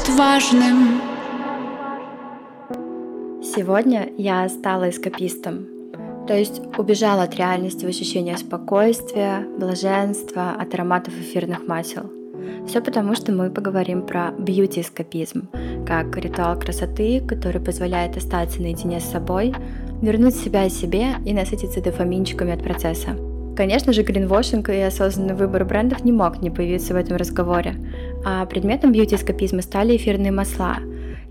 отважным. Сегодня я стала эскапистом, то есть убежала от реальности в ощущение спокойствия, блаженства, от ароматов эфирных масел. Все потому, что мы поговорим про бьюти-эскапизм, как ритуал красоты, который позволяет остаться наедине с собой, вернуть себя себе и насытиться дофаминчиками от процесса. Конечно же, гринвошинг и осознанный выбор брендов не мог не появиться в этом разговоре, а предметом бьюти-эскапизма стали эфирные масла.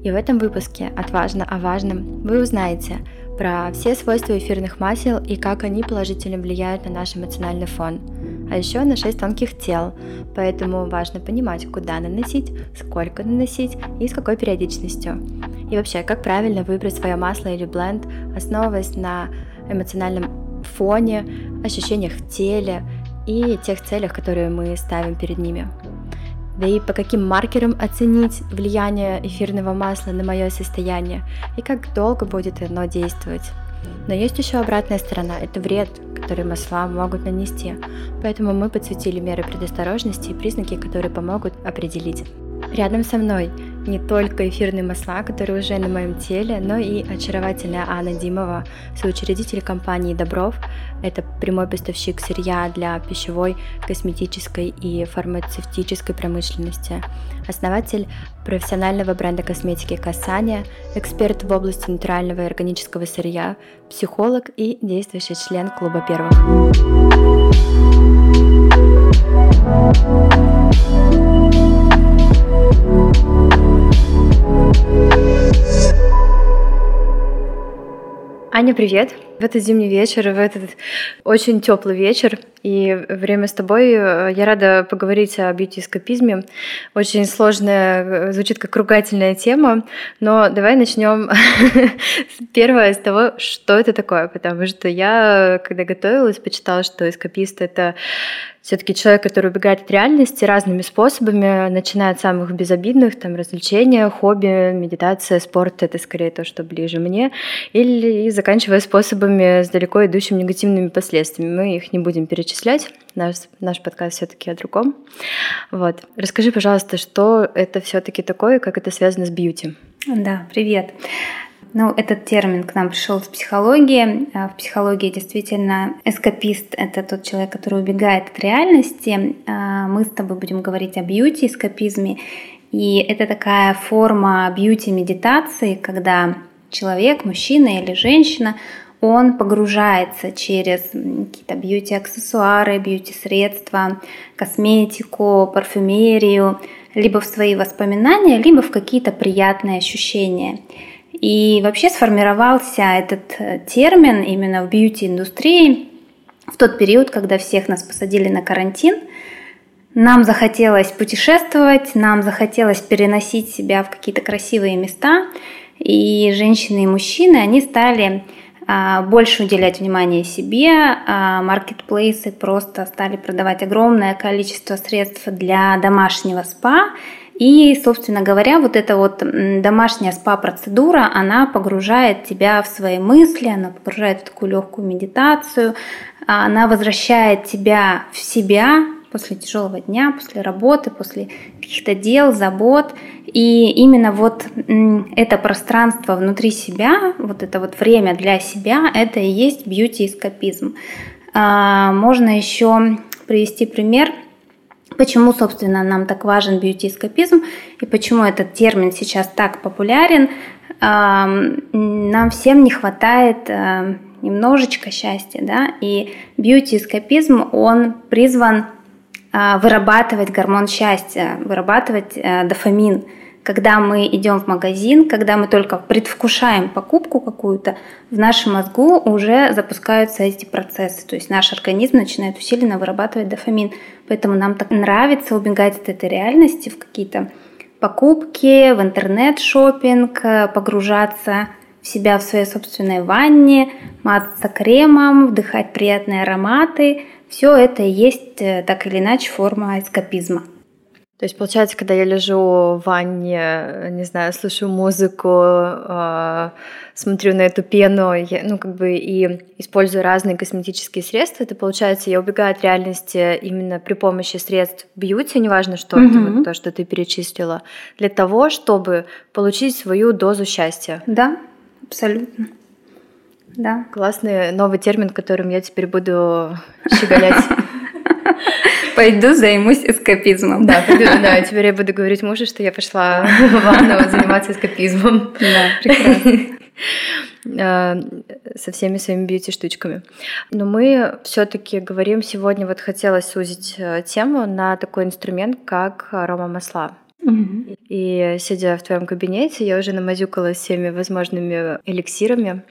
И в этом выпуске «Отважно о важном» вы узнаете про все свойства эфирных масел и как они положительно влияют на наш эмоциональный фон – а еще на 6 тонких тел, поэтому важно понимать, куда наносить, сколько наносить и с какой периодичностью. И вообще, как правильно выбрать свое масло или бленд, основываясь на эмоциональном фоне, ощущениях в теле и тех целях, которые мы ставим перед ними. Да и по каким маркерам оценить влияние эфирного масла на мое состояние и как долго будет оно действовать. Но есть еще обратная сторона – это вред, который масла могут нанести. Поэтому мы подсветили меры предосторожности и признаки, которые помогут определить. Рядом со мной не только эфирные масла, которые уже на моем теле, но и очаровательная Анна Димова, соучредитель компании Добров. Это прямой поставщик сырья для пищевой, косметической и фармацевтической промышленности. Основатель профессионального бренда косметики Касания, эксперт в области натурального и органического сырья, психолог и действующий член клуба первых. Аня, привет! В этот зимний вечер, в этот очень теплый вечер. И время с тобой. Я рада поговорить о бьюти-эскапизме. Очень сложная, э, звучит как ругательная тема, но давай начнем первое с того, что это такое, потому что я, когда готовилась, почитала, что эскапист — это все-таки человек, который убегает от реальности разными способами, начиная от самых безобидных, там, развлечения, хобби, медитация, спорт — это скорее то, что ближе мне, или заканчивая способами с далеко идущими негативными последствиями. Мы их не будем перечислять. Наш, наш подкаст все-таки о другом. Вот. Расскажи, пожалуйста, что это все-таки такое, как это связано с бьюти? Да, привет. Ну, этот термин к нам пришел из психологии. А в психологии действительно эскапист — это тот человек, который убегает от реальности. А мы с тобой будем говорить о бьюти-эскапизме. И это такая форма бьюти-медитации, когда человек, мужчина или женщина, он погружается через какие-то бьюти-аксессуары, бьюти-средства, косметику, парфюмерию, либо в свои воспоминания, либо в какие-то приятные ощущения. И вообще сформировался этот э, термин именно в бьюти-индустрии в тот период, когда всех нас посадили на карантин. Нам захотелось путешествовать, нам захотелось переносить себя в какие-то красивые места. И женщины и мужчины, они стали больше уделять внимание себе. А, маркетплейсы просто стали продавать огромное количество средств для домашнего спа. И, собственно говоря, вот эта вот домашняя спа-процедура, она погружает тебя в свои мысли, она погружает в такую легкую медитацию, она возвращает тебя в себя, после тяжелого дня, после работы, после каких-то дел, забот. И именно вот это пространство внутри себя, вот это вот время для себя, это и есть бьюти-эскапизм. А, можно еще привести пример, почему, собственно, нам так важен бьюти-эскапизм и почему этот термин сейчас так популярен. А, нам всем не хватает а, немножечко счастья, да, и бьюти-эскапизм, он призван вырабатывать гормон счастья, вырабатывать э, дофамин. Когда мы идем в магазин, когда мы только предвкушаем покупку какую-то, в нашем мозгу уже запускаются эти процессы. То есть наш организм начинает усиленно вырабатывать дофамин. Поэтому нам так нравится убегать от этой реальности в какие-то покупки, в интернет-шопинг, погружаться в себя в своей собственной ванне, мазаться кремом, вдыхать приятные ароматы – все это и есть э, так или иначе форма эскапизма. То есть, получается, когда я лежу в ванне, не знаю, слушаю музыку, э, смотрю на эту пену, я, ну, как бы и использую разные косметические средства, это, получается, я убегаю от реальности именно при помощи средств бьюти, неважно что, mm-hmm. это вот то, что ты перечислила, для того, чтобы получить свою дозу счастья. Да, абсолютно. Да. Классный новый термин, которым я теперь буду щеголять. Пойду займусь эскапизмом. Да, пойду, да, теперь я буду говорить мужу, что я пошла в ванну заниматься эскапизмом. Да, прекрасно а, со всеми своими бьюти-штучками. Но мы все-таки говорим сегодня, вот хотелось сузить э, тему на такой инструмент, как аромамасла. И сидя в твоем кабинете, я уже намазюкала всеми возможными эликсирами.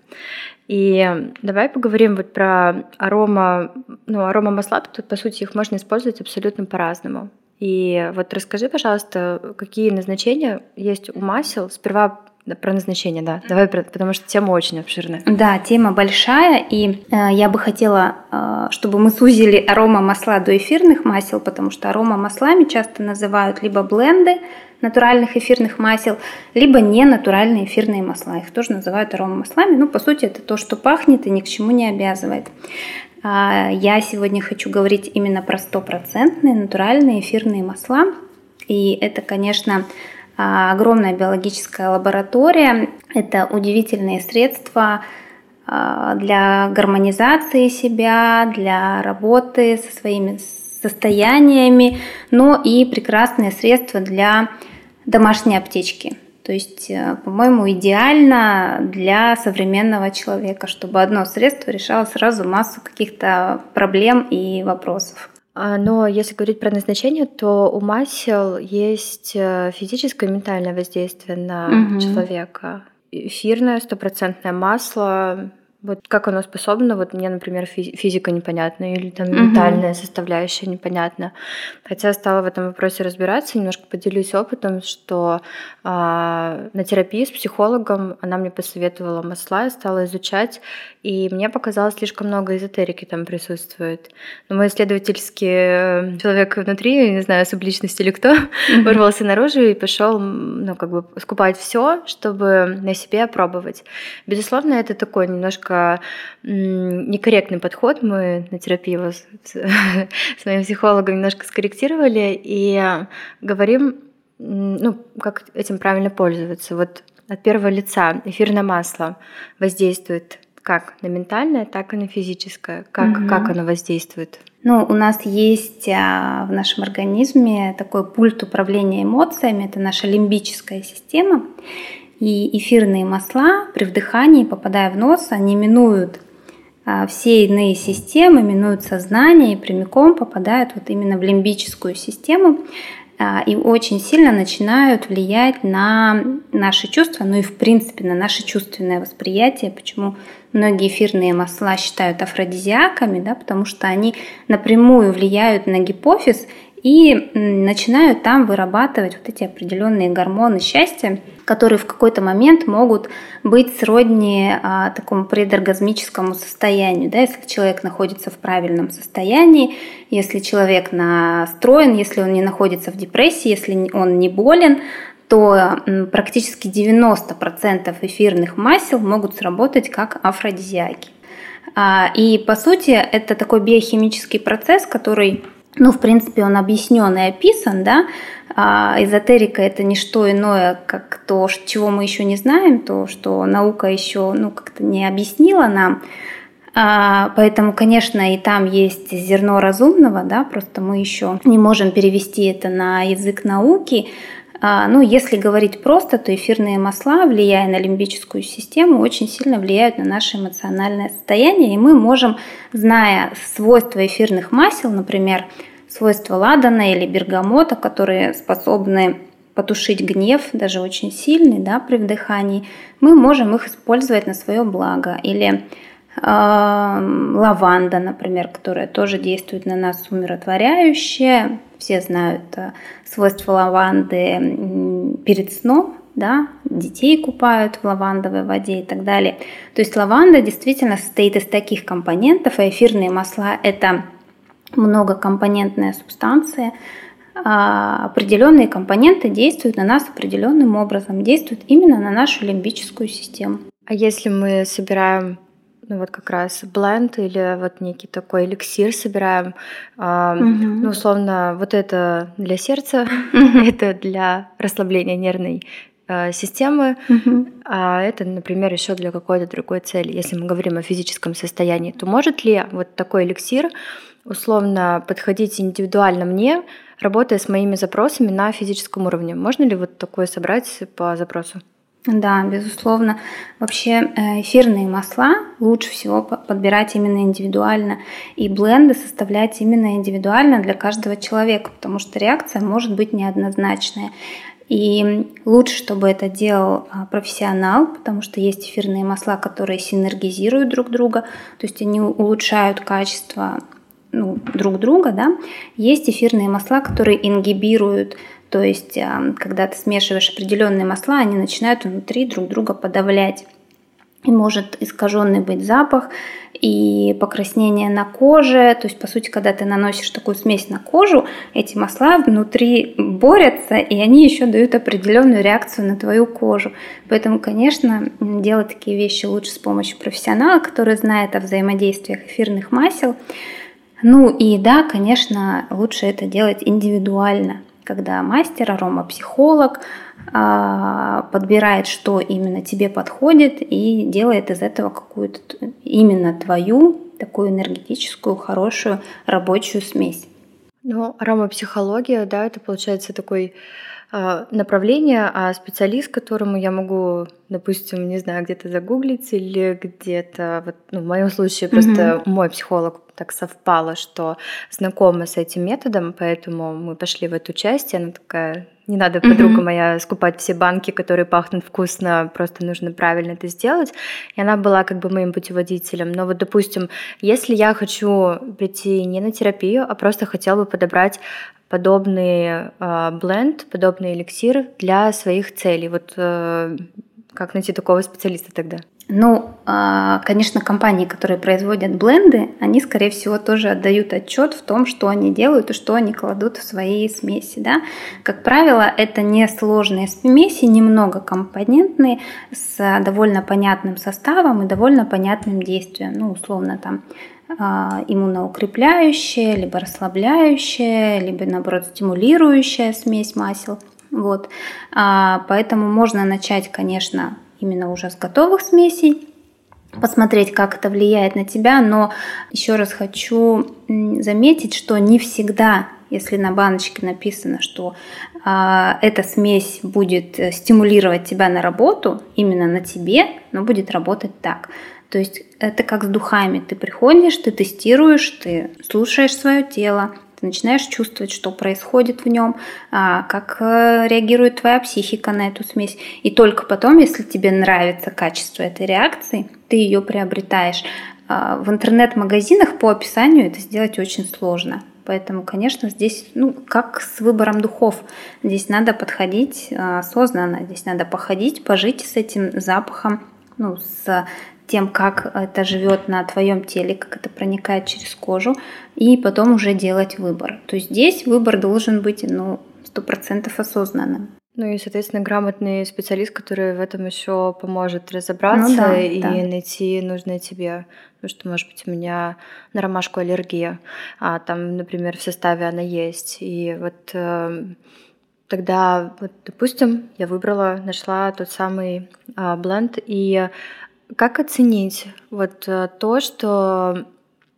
И давай поговорим вот про арома, ну, арома масла, тут, по сути, их можно использовать абсолютно по-разному. И вот расскажи, пожалуйста, какие назначения есть у масел. Сперва про назначение, да. Давай, потому что тема очень обширная. Да, тема большая, и э, я бы хотела, э, чтобы мы сузили арома масла до эфирных масел, потому что арома маслами часто называют либо бленды, натуральных эфирных масел, либо не натуральные эфирные масла. Их тоже называют аромамаслами. Ну, по сути, это то, что пахнет и ни к чему не обязывает. А, я сегодня хочу говорить именно про стопроцентные натуральные эфирные масла. И это, конечно, огромная биологическая лаборатория. Это удивительные средства а, для гармонизации себя, для работы со своими состояниями, но и прекрасные средства для домашней аптечки. То есть, э, по-моему, идеально для современного человека, чтобы одно средство решало сразу массу каких-то проблем и вопросов. А, но если говорить про назначение, то у масел есть э, физическое и ментальное воздействие на угу. человека. Эфирное стопроцентное масло вот как оно способно, вот мне, например, физика непонятна или там ментальная угу. составляющая непонятна. Хотя стала в этом вопросе разбираться, немножко поделюсь опытом, что э, на терапии с психологом она мне посоветовала масла, я стала изучать, и мне показалось, слишком много эзотерики там присутствует. Но мой исследовательский э, человек внутри, не знаю, субличность или кто, угу. вырвался наружу и пошел, ну, как бы скупать все, чтобы на себе опробовать. Безусловно, это такой немножко немножко некорректный подход. Мы на терапии его с, с моим психологом немножко скорректировали и говорим, ну, как этим правильно пользоваться. Вот от первого лица эфирное масло воздействует как на ментальное, так и на физическое. Как, угу. как оно воздействует? Ну, у нас есть а, в нашем организме такой пульт управления эмоциями, это наша лимбическая система. И эфирные масла при вдыхании, попадая в нос, они минуют а, все иные системы, минуют сознание и прямиком попадают вот именно в лимбическую систему а, и очень сильно начинают влиять на наши чувства, ну и в принципе на наше чувственное восприятие, почему многие эфирные масла считают афродизиаками, да, потому что они напрямую влияют на гипофиз и начинают там вырабатывать вот эти определенные гормоны счастья, которые в какой-то момент могут быть сродни а, такому предоргазмическому состоянию. Да, если человек находится в правильном состоянии, если человек настроен, если он не находится в депрессии, если он не болен, то практически 90% эфирных масел могут сработать как афродизиаки. А, и по сути это такой биохимический процесс, который ну, в принципе, он объяснен и описан, да, а эзотерика это не что иное, как то, чего мы еще не знаем, то, что наука еще, ну, как-то не объяснила нам. А, поэтому, конечно, и там есть зерно разумного, да, просто мы еще не можем перевести это на язык науки, ну, если говорить просто, то эфирные масла, влияя на лимбическую систему, очень сильно влияют на наше эмоциональное состояние, и мы можем, зная свойства эфирных масел, например, свойства ладана или бергамота, которые способны потушить гнев, даже очень сильный, да, при вдыхании, мы можем их использовать на свое благо. Или лаванда, например, которая тоже действует на нас умиротворяюще. Все знают э, свойства лаванды перед сном, да, детей купают в лавандовой воде и так далее. То есть лаванда действительно состоит из таких компонентов, а эфирные масла – это многокомпонентная субстанция, а, определенные компоненты действуют на нас определенным образом, действуют именно на нашу лимбическую систему. А если мы собираем ну вот как раз бленд или вот некий такой эликсир собираем. Э, угу. Ну, условно, вот это для сердца, угу. это для расслабления нервной э, системы, угу. а это, например, еще для какой-то другой цели. Если мы говорим о физическом состоянии, то может ли вот такой эликсир условно подходить индивидуально мне, работая с моими запросами на физическом уровне? Можно ли вот такое собрать по запросу? Да, безусловно. Вообще э, эфирные масла лучше всего подбирать именно индивидуально и бленды составлять именно индивидуально для каждого человека, потому что реакция может быть неоднозначная. И лучше, чтобы это делал а, профессионал, потому что есть эфирные масла, которые синергизируют друг друга, то есть они улучшают качество ну, друг друга, да. Есть эфирные масла, которые ингибируют то есть, когда ты смешиваешь определенные масла, они начинают внутри друг друга подавлять. И может искаженный быть запах и покраснение на коже. То есть, по сути, когда ты наносишь такую смесь на кожу, эти масла внутри борются, и они еще дают определенную реакцию на твою кожу. Поэтому, конечно, делать такие вещи лучше с помощью профессионала, который знает о взаимодействиях эфирных масел. Ну и да, конечно, лучше это делать индивидуально когда мастер, аромапсихолог а, подбирает, что именно тебе подходит и делает из этого какую-то именно твою такую энергетическую, хорошую рабочую смесь. Ну, аромапсихология, да, это получается такой направление, а специалист, которому я могу, допустим, не знаю, где-то загуглить или где-то, вот, ну, в моем случае просто mm-hmm. мой психолог так совпало, что знакома с этим методом, поэтому мы пошли в эту часть, и она такая, не надо, подруга mm-hmm. моя, скупать все банки, которые пахнут вкусно, просто нужно правильно это сделать. И она была как бы моим путеводителем. Но вот, допустим, если я хочу прийти не на терапию, а просто хотела бы подобрать подобный э, бленд, подобный эликсир для своих целей. Вот э, как найти такого специалиста тогда? Ну, а, конечно, компании, которые производят бленды, они, скорее всего, тоже отдают отчет в том, что они делают и что они кладут в свои смеси. Да? Как правило, это не сложные смеси, немного компонентные, с довольно понятным составом и довольно понятным действием. Ну, условно, там а, иммуноукрепляющая, либо расслабляющая, либо, наоборот, стимулирующая смесь масел. Вот. А, поэтому можно начать, конечно, именно уже с готовых смесей, посмотреть, как это влияет на тебя, но еще раз хочу заметить, что не всегда, если на баночке написано, что э, эта смесь будет э, стимулировать тебя на работу, именно на тебе, но будет работать так. То есть это как с духами. Ты приходишь, ты тестируешь, ты слушаешь свое тело, ты начинаешь чувствовать, что происходит в нем, а, как э, реагирует твоя психика на эту смесь. И только потом, если тебе нравится качество этой реакции, ты ее приобретаешь. А, в интернет-магазинах по описанию это сделать очень сложно. Поэтому, конечно, здесь, ну, как с выбором духов, здесь надо подходить а, осознанно, здесь надо походить, пожить с этим запахом, ну, с тем, как это живет на твоем теле, как это проникает через кожу, и потом уже делать выбор. То есть здесь выбор должен быть, ну, сто процентов осознанным. Ну и, соответственно, грамотный специалист, который в этом еще поможет разобраться ну, да, и да. найти нужное тебе. Потому что, может быть, у меня на ромашку аллергия, а там, например, в составе она есть. И вот э, тогда, вот, допустим, я выбрала, нашла тот самый э, бленд, и как оценить вот э, то, что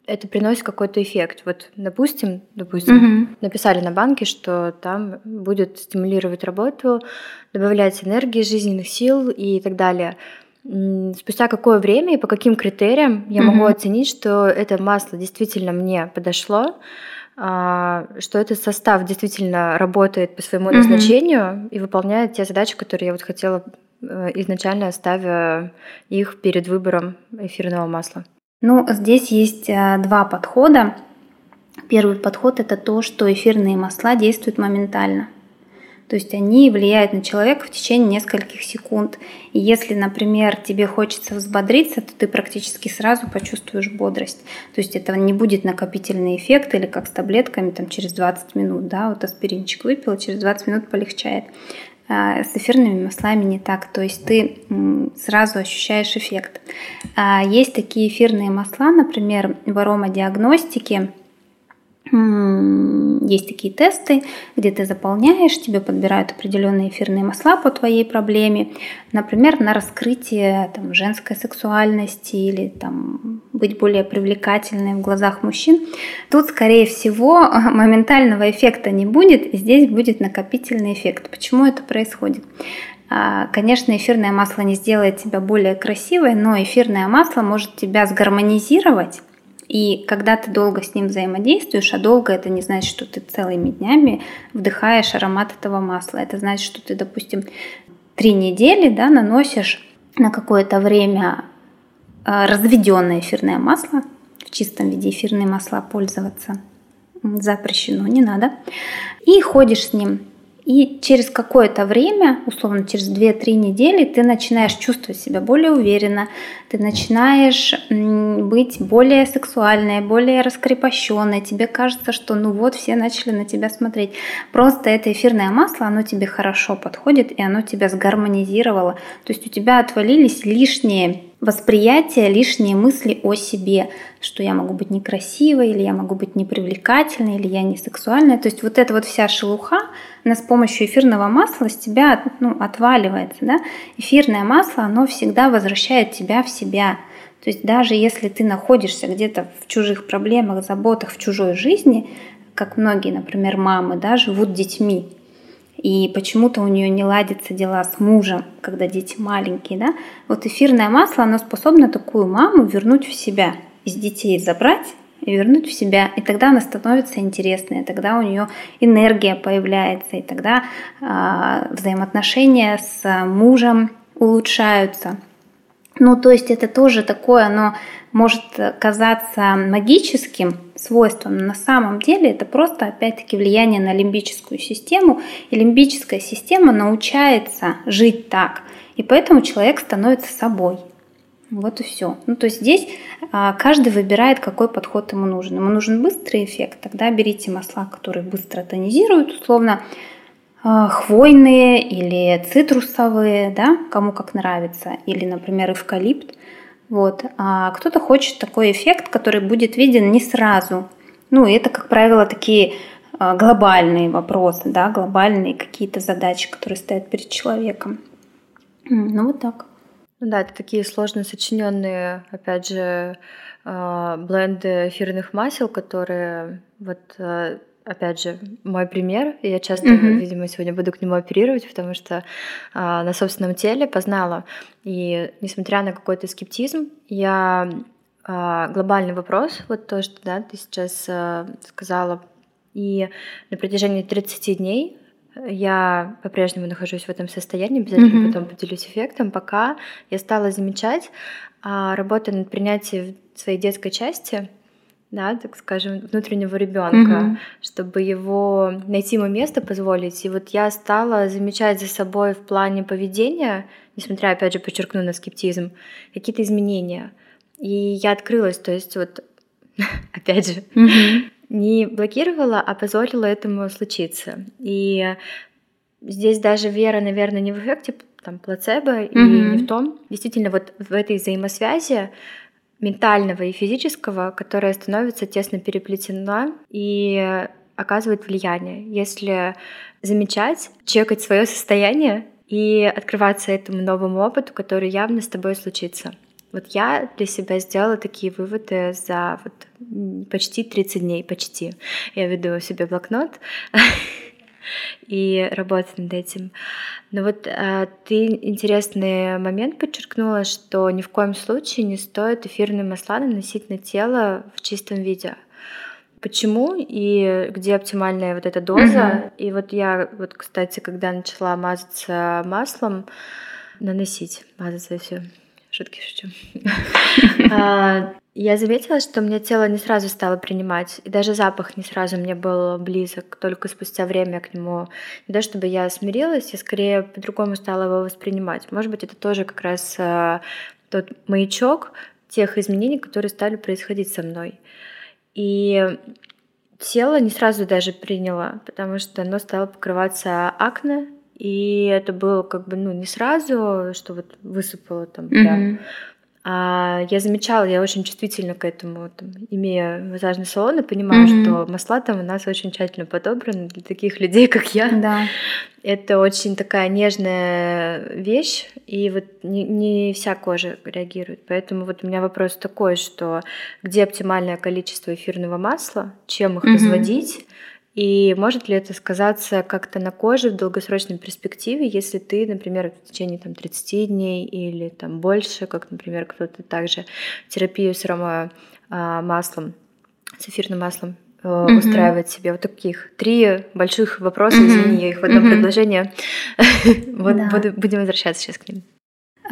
это приносит какой-то эффект. Вот, допустим, допустим, угу. написали на банке, что там будет стимулировать работу, добавлять энергии, жизненных сил и так далее. Спустя какое время и по каким критериям я угу. могу оценить, что это масло действительно мне подошло, что этот состав действительно работает по своему назначению и выполняет те задачи, которые я вот хотела Э, изначально ставя их перед выбором эфирного масла? Ну, здесь есть э, два подхода. Первый подход – это то, что эфирные масла действуют моментально. То есть они влияют на человека в течение нескольких секунд. И если, например, тебе хочется взбодриться, то ты практически сразу почувствуешь бодрость. То есть это не будет накопительный эффект или как с таблетками там, через 20 минут. Да? Вот аспиринчик выпил, через 20 минут полегчает. А, с эфирными маслами не так, то есть ты сразу ощущаешь эффект. А, есть такие эфирные масла, например, в аромадиагностике, есть такие тесты, где ты заполняешь, тебе подбирают определенные эфирные масла по твоей проблеме, например, на раскрытие там, женской сексуальности или там, быть более привлекательной в глазах мужчин. Тут, скорее всего, моментального эффекта не будет, здесь будет накопительный эффект. Почему это происходит? А, конечно, эфирное масло не сделает тебя более красивой, но эфирное масло может тебя сгармонизировать и когда ты долго с ним взаимодействуешь, а долго это не значит, что ты целыми днями вдыхаешь аромат этого масла. Это значит, что ты, допустим, три недели да, наносишь на какое-то время э, разведенное эфирное масло, в чистом виде эфирные масла пользоваться запрещено, не надо. И ходишь с ним и через какое-то время, условно через 2-3 недели, ты начинаешь чувствовать себя более уверенно, ты начинаешь быть более сексуальной, более раскрепощенной. Тебе кажется, что ну вот все начали на тебя смотреть. Просто это эфирное масло, оно тебе хорошо подходит, и оно тебя сгармонизировало. То есть у тебя отвалились лишние восприятие, лишние мысли о себе, что я могу быть некрасивой, или я могу быть непривлекательной, или я не сексуальная. То есть вот эта вот вся шелуха, она с помощью эфирного масла с тебя ну, отваливается. Да? Эфирное масло, оно всегда возвращает тебя в себя. То есть даже если ты находишься где-то в чужих проблемах, заботах, в чужой жизни, как многие, например, мамы, да, живут детьми, и почему-то у нее не ладятся дела с мужем, когда дети маленькие, да, вот эфирное масло, оно способно такую маму вернуть в себя, из детей забрать и вернуть в себя, и тогда она становится интересной, тогда у нее энергия появляется, и тогда э, взаимоотношения с мужем улучшаются. Ну, то есть это тоже такое, оно может казаться магическим свойством, но на самом деле это просто, опять-таки, влияние на лимбическую систему, и лимбическая система научается жить так, и поэтому человек становится собой. Вот и все. Ну, то есть здесь а, каждый выбирает, какой подход ему нужен. Ему нужен быстрый эффект, тогда берите масла, которые быстро тонизируют, условно, а, хвойные или цитрусовые, да, кому как нравится, или, например, эвкалипт. Вот. А кто-то хочет такой эффект, который будет виден не сразу. Ну, и это, как правило, такие а, глобальные вопросы, да, глобальные какие-то задачи, которые стоят перед человеком. Ну, вот так. Ну да, это такие сложно сочиненные, опять же, а, бленды эфирных масел, которые вот опять же, мой пример. Я часто, mm-hmm. видимо, сегодня буду к нему оперировать, потому что а, на собственном теле познала. И несмотря на какой-то скептизм, я а, глобальный вопрос, вот то, что да, ты сейчас а, сказала, и на протяжении 30 дней я по-прежнему нахожусь в этом состоянии, обязательно mm-hmm. потом поделюсь эффектом, пока я стала замечать, а, работая над принятием своей детской части, да, так скажем, внутреннего ребенка, mm-hmm. чтобы его найти ему место позволить. И вот я стала замечать за собой в плане поведения, несмотря, опять же, подчеркну на скептизм, какие-то изменения. И я открылась, то есть вот, опять же, mm-hmm. Не блокировала, а позволила этому случиться. И здесь даже вера, наверное, не в эффекте там плацебо mm-hmm. и не в том. Действительно, вот в этой взаимосвязи ментального и физического, которое становится тесно переплетено и оказывает влияние. Если замечать, чекать свое состояние и открываться этому новому опыту, который явно с тобой случится. Вот я для себя сделала такие выводы за вот почти 30 дней, почти. Я веду себе блокнот и работать над этим. Но вот а, ты интересный момент подчеркнула, что ни в коем случае не стоит эфирные масла наносить на тело в чистом виде. Почему и где оптимальная вот эта доза? Mm-hmm. И вот я, вот, кстати, когда начала мазаться маслом, наносить, мазаться все Шутки шучу. А, я заметила, что мне тело не сразу стало принимать, и даже запах не сразу мне был близок, только спустя время к нему. Не то чтобы я смирилась, я скорее по-другому стала его воспринимать. Может быть, это тоже как раз а, тот маячок тех изменений, которые стали происходить со мной. И тело не сразу даже приняло, потому что оно стало покрываться акне, и это было как бы, ну, не сразу, что вот высыпало там прям. Mm-hmm. А я замечала, я очень чувствительна к этому, там, имея массажный салон, и понимаю, mm-hmm. что масла там у нас очень тщательно подобраны для таких людей, как я. Да. Это очень такая нежная вещь, и вот не, не вся кожа реагирует. Поэтому вот у меня вопрос такой, что где оптимальное количество эфирного масла, чем их mm-hmm. разводить, и может ли это сказаться как-то на коже в долгосрочной перспективе, если ты, например, в течение там, 30 дней или там, больше, как, например, кто-то также терапию с аромамаслом, с эфирным маслом mm-hmm. устраивает себе вот таких три больших вопроса, mm-hmm. извини, я их в одном mm-hmm. предложении. вот да. буду, будем возвращаться сейчас к ним.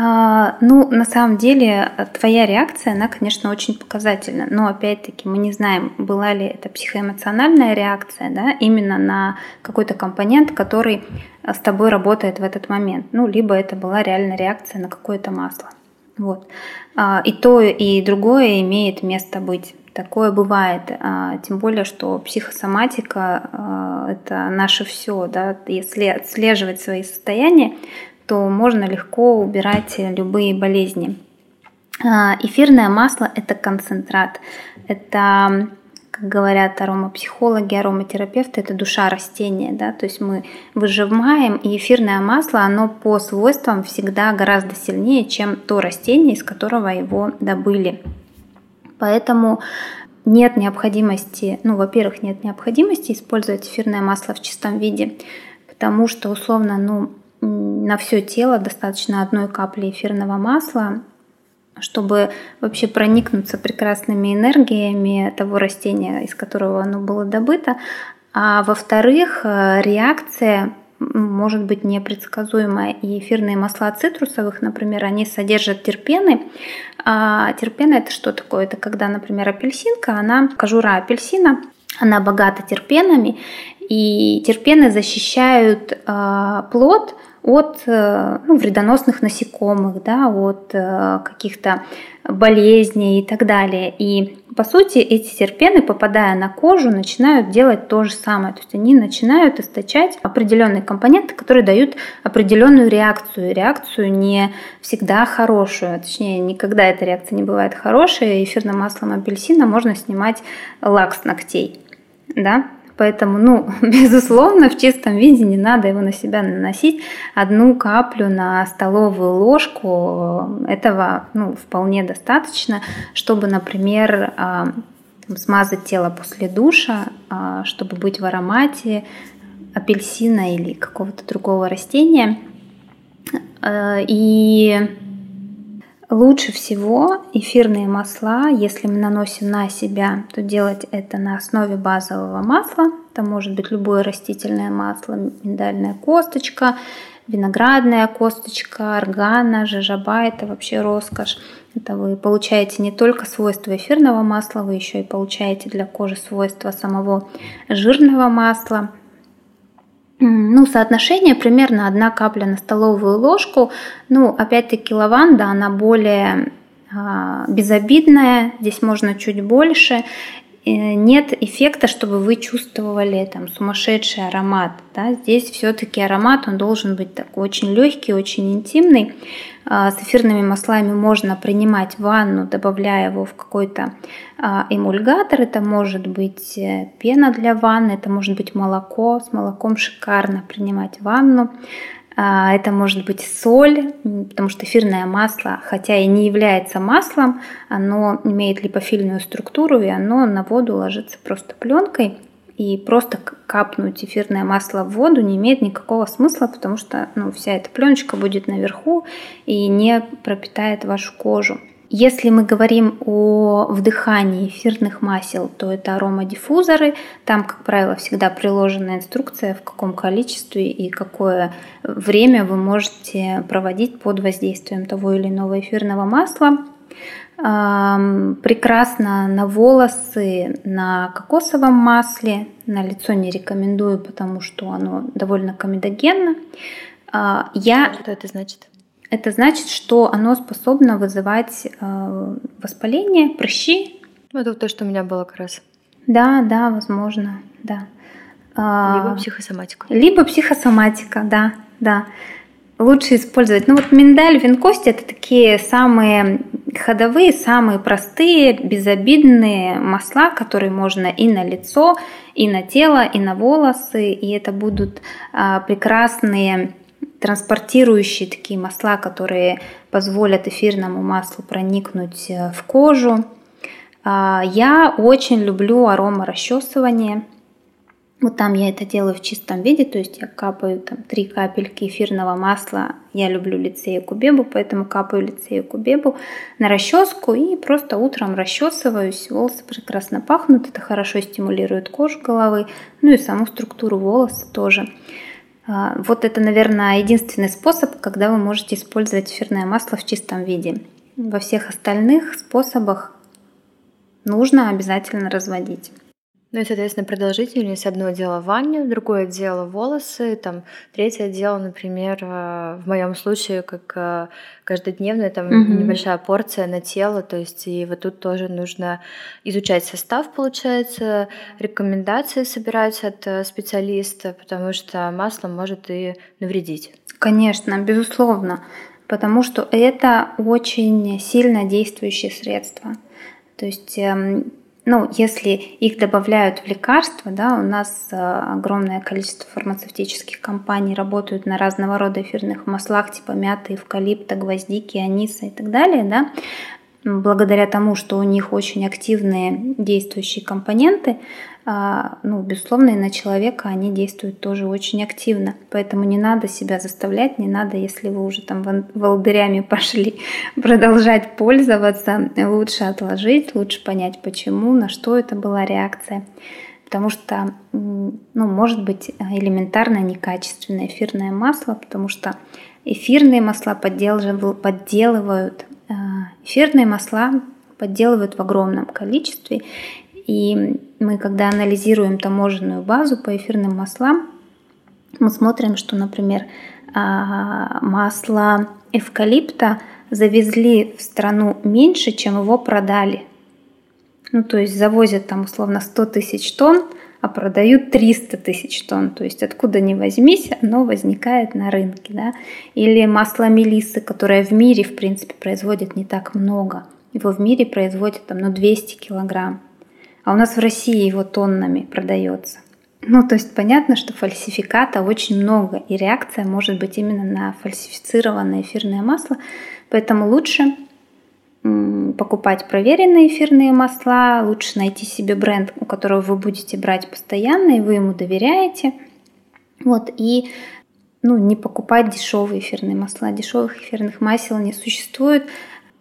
А, ну, на самом деле, твоя реакция, она, конечно, очень показательна. Но, опять-таки, мы не знаем, была ли это психоэмоциональная реакция, да, именно на какой-то компонент, который с тобой работает в этот момент. Ну, либо это была реально реакция на какое-то масло. Вот. А, и то, и другое имеет место быть. Такое бывает, а, тем более, что психосоматика – это наше все, да, если отслеживать свои состояния, то можно легко убирать любые болезни. А, эфирное масло – это концентрат. Это, как говорят аромапсихологи, ароматерапевты, это душа растения. Да? То есть мы выжимаем, и эфирное масло, оно по свойствам всегда гораздо сильнее, чем то растение, из которого его добыли. Поэтому нет необходимости, ну, во-первых, нет необходимости использовать эфирное масло в чистом виде, потому что, условно, ну, на все тело достаточно одной капли эфирного масла, чтобы вообще проникнуться прекрасными энергиями того растения, из которого оно было добыто. А во-вторых, э, реакция может быть непредсказуемая. И эфирные масла цитрусовых, например, они содержат терпены. А терпены это что такое? Это когда, например, апельсинка, она, кожура апельсина, она богата терпенами, и терпены защищают э, плод от э, ну, вредоносных насекомых, да, от э, каких-то болезней и так далее. И по сути эти терпены, попадая на кожу, начинают делать то же самое. То есть они начинают источать определенные компоненты, которые дают определенную реакцию. Реакцию не всегда хорошую, точнее никогда эта реакция не бывает хорошей. Эфирным маслом апельсина можно снимать лак с ногтей. Да? Поэтому, ну, безусловно, в чистом виде не надо его на себя наносить. Одну каплю на столовую ложку этого ну, вполне достаточно, чтобы, например, а, смазать тело после душа, а, чтобы быть в аромате апельсина или какого-то другого растения. А, и Лучше всего эфирные масла, если мы наносим на себя, то делать это на основе базового масла. Это может быть любое растительное масло, миндальная косточка, виноградная косточка, органа, жажаба. Это вообще роскошь. Это вы получаете не только свойства эфирного масла, вы еще и получаете для кожи свойства самого жирного масла. Ну, соотношение примерно одна капля на столовую ложку. Ну, опять-таки лаванда, она более а, безобидная, здесь можно чуть больше. Э, нет эффекта, чтобы вы чувствовали там сумасшедший аромат. Да? Здесь все-таки аромат, он должен быть такой очень легкий, очень интимный. А, с эфирными маслами можно принимать ванну, добавляя его в какой-то а, эмульгатор. Это может быть э, пена для ванны, это может быть молоко. С молоком шикарно принимать ванну. А, это может быть соль, потому что эфирное масло, хотя и не является маслом, оно имеет липофильную структуру, и оно на воду ложится просто пленкой. И просто капнуть эфирное масло в воду не имеет никакого смысла, потому что ну, вся эта пленочка будет наверху и не пропитает вашу кожу. Если мы говорим о вдыхании эфирных масел, то это аромадиффузоры. Там, как правило, всегда приложена инструкция, в каком количестве и какое время вы можете проводить под воздействием того или иного эфирного масла. Прекрасно на волосы, на кокосовом масле. На лицо не рекомендую, потому что оно довольно комедогенно. А, я... Что это значит? Это значит, что оно способно вызывать э, воспаление, прыщи. Ну, это то, что у меня было как раз. Да, да, возможно, да. А, либо психосоматика. Либо психосоматика, да, да. Лучше использовать. Ну вот миндаль, винкости – это такие самые ходовые, самые простые, безобидные масла, которые можно и на лицо, и на тело, и на волосы. И это будут а, прекрасные транспортирующие такие масла, которые позволят эфирному маслу проникнуть э, в кожу. А, я очень люблю арома расчесывания. Вот там я это делаю в чистом виде, то есть я капаю там три капельки эфирного масла. Я люблю лицею кубебу, поэтому капаю лицею кубебу на расческу и просто утром расчесываюсь. Волосы прекрасно пахнут, это хорошо стимулирует кожу головы, ну и саму структуру волоса тоже. А, вот это, наверное, единственный способ, когда вы можете использовать эфирное масло в чистом виде. Во всех остальных способах нужно обязательно разводить. Ну и, соответственно, продолжительность. Одно дело ванне, другое дело волосы, там, третье дело, например, э, в моем случае, как э, каждодневная там угу. небольшая порция на тело, то есть и вот тут тоже нужно изучать состав, получается, рекомендации собирать от э, специалиста, потому что масло может и навредить. Конечно, безусловно, потому что это очень сильно действующее средство. То есть эм, ну, если их добавляют в лекарства, да, у нас э, огромное количество фармацевтических компаний работают на разного рода эфирных маслах, типа мяты, эвкалипта, гвоздики, аниса и так далее, да, благодаря тому, что у них очень активные действующие компоненты, ну, безусловно, и на человека они действуют тоже очень активно. Поэтому не надо себя заставлять, не надо, если вы уже там волдырями пошли, продолжать пользоваться. Лучше отложить, лучше понять, почему, на что это была реакция. Потому что, ну, может быть элементарно некачественное эфирное масло, потому что эфирные масла подделывают, подделывают эфирные масла подделывают в огромном количестве, и мы, когда анализируем таможенную базу по эфирным маслам, мы смотрим, что, например, а, масло эвкалипта завезли в страну меньше, чем его продали. Ну, то есть завозят там условно 100 тысяч тонн, а продают 300 тысяч тонн. То есть откуда ни возьмись, оно возникает на рынке. Да? Или масло мелисы, которое в мире, в принципе, производит не так много. Его в мире производят там, ну, 200 килограмм а у нас в России его тоннами продается. Ну, то есть понятно, что фальсификата очень много, и реакция может быть именно на фальсифицированное эфирное масло, поэтому лучше покупать проверенные эфирные масла, лучше найти себе бренд, у которого вы будете брать постоянно, и вы ему доверяете. Вот, и ну, не покупать дешевые эфирные масла. Дешевых эфирных масел не существует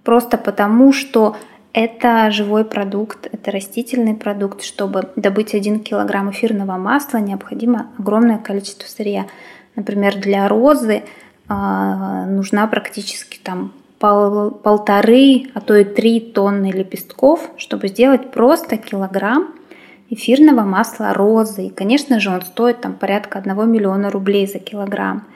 просто потому, что это живой продукт, это растительный продукт. Чтобы добыть 1 килограмм эфирного масла, необходимо огромное количество сырья. Например, для розы э, нужна практически там пол, полторы, а то и три тонны лепестков, чтобы сделать просто килограмм эфирного масла розы. И, конечно же, он стоит там порядка 1 миллиона рублей за килограмм.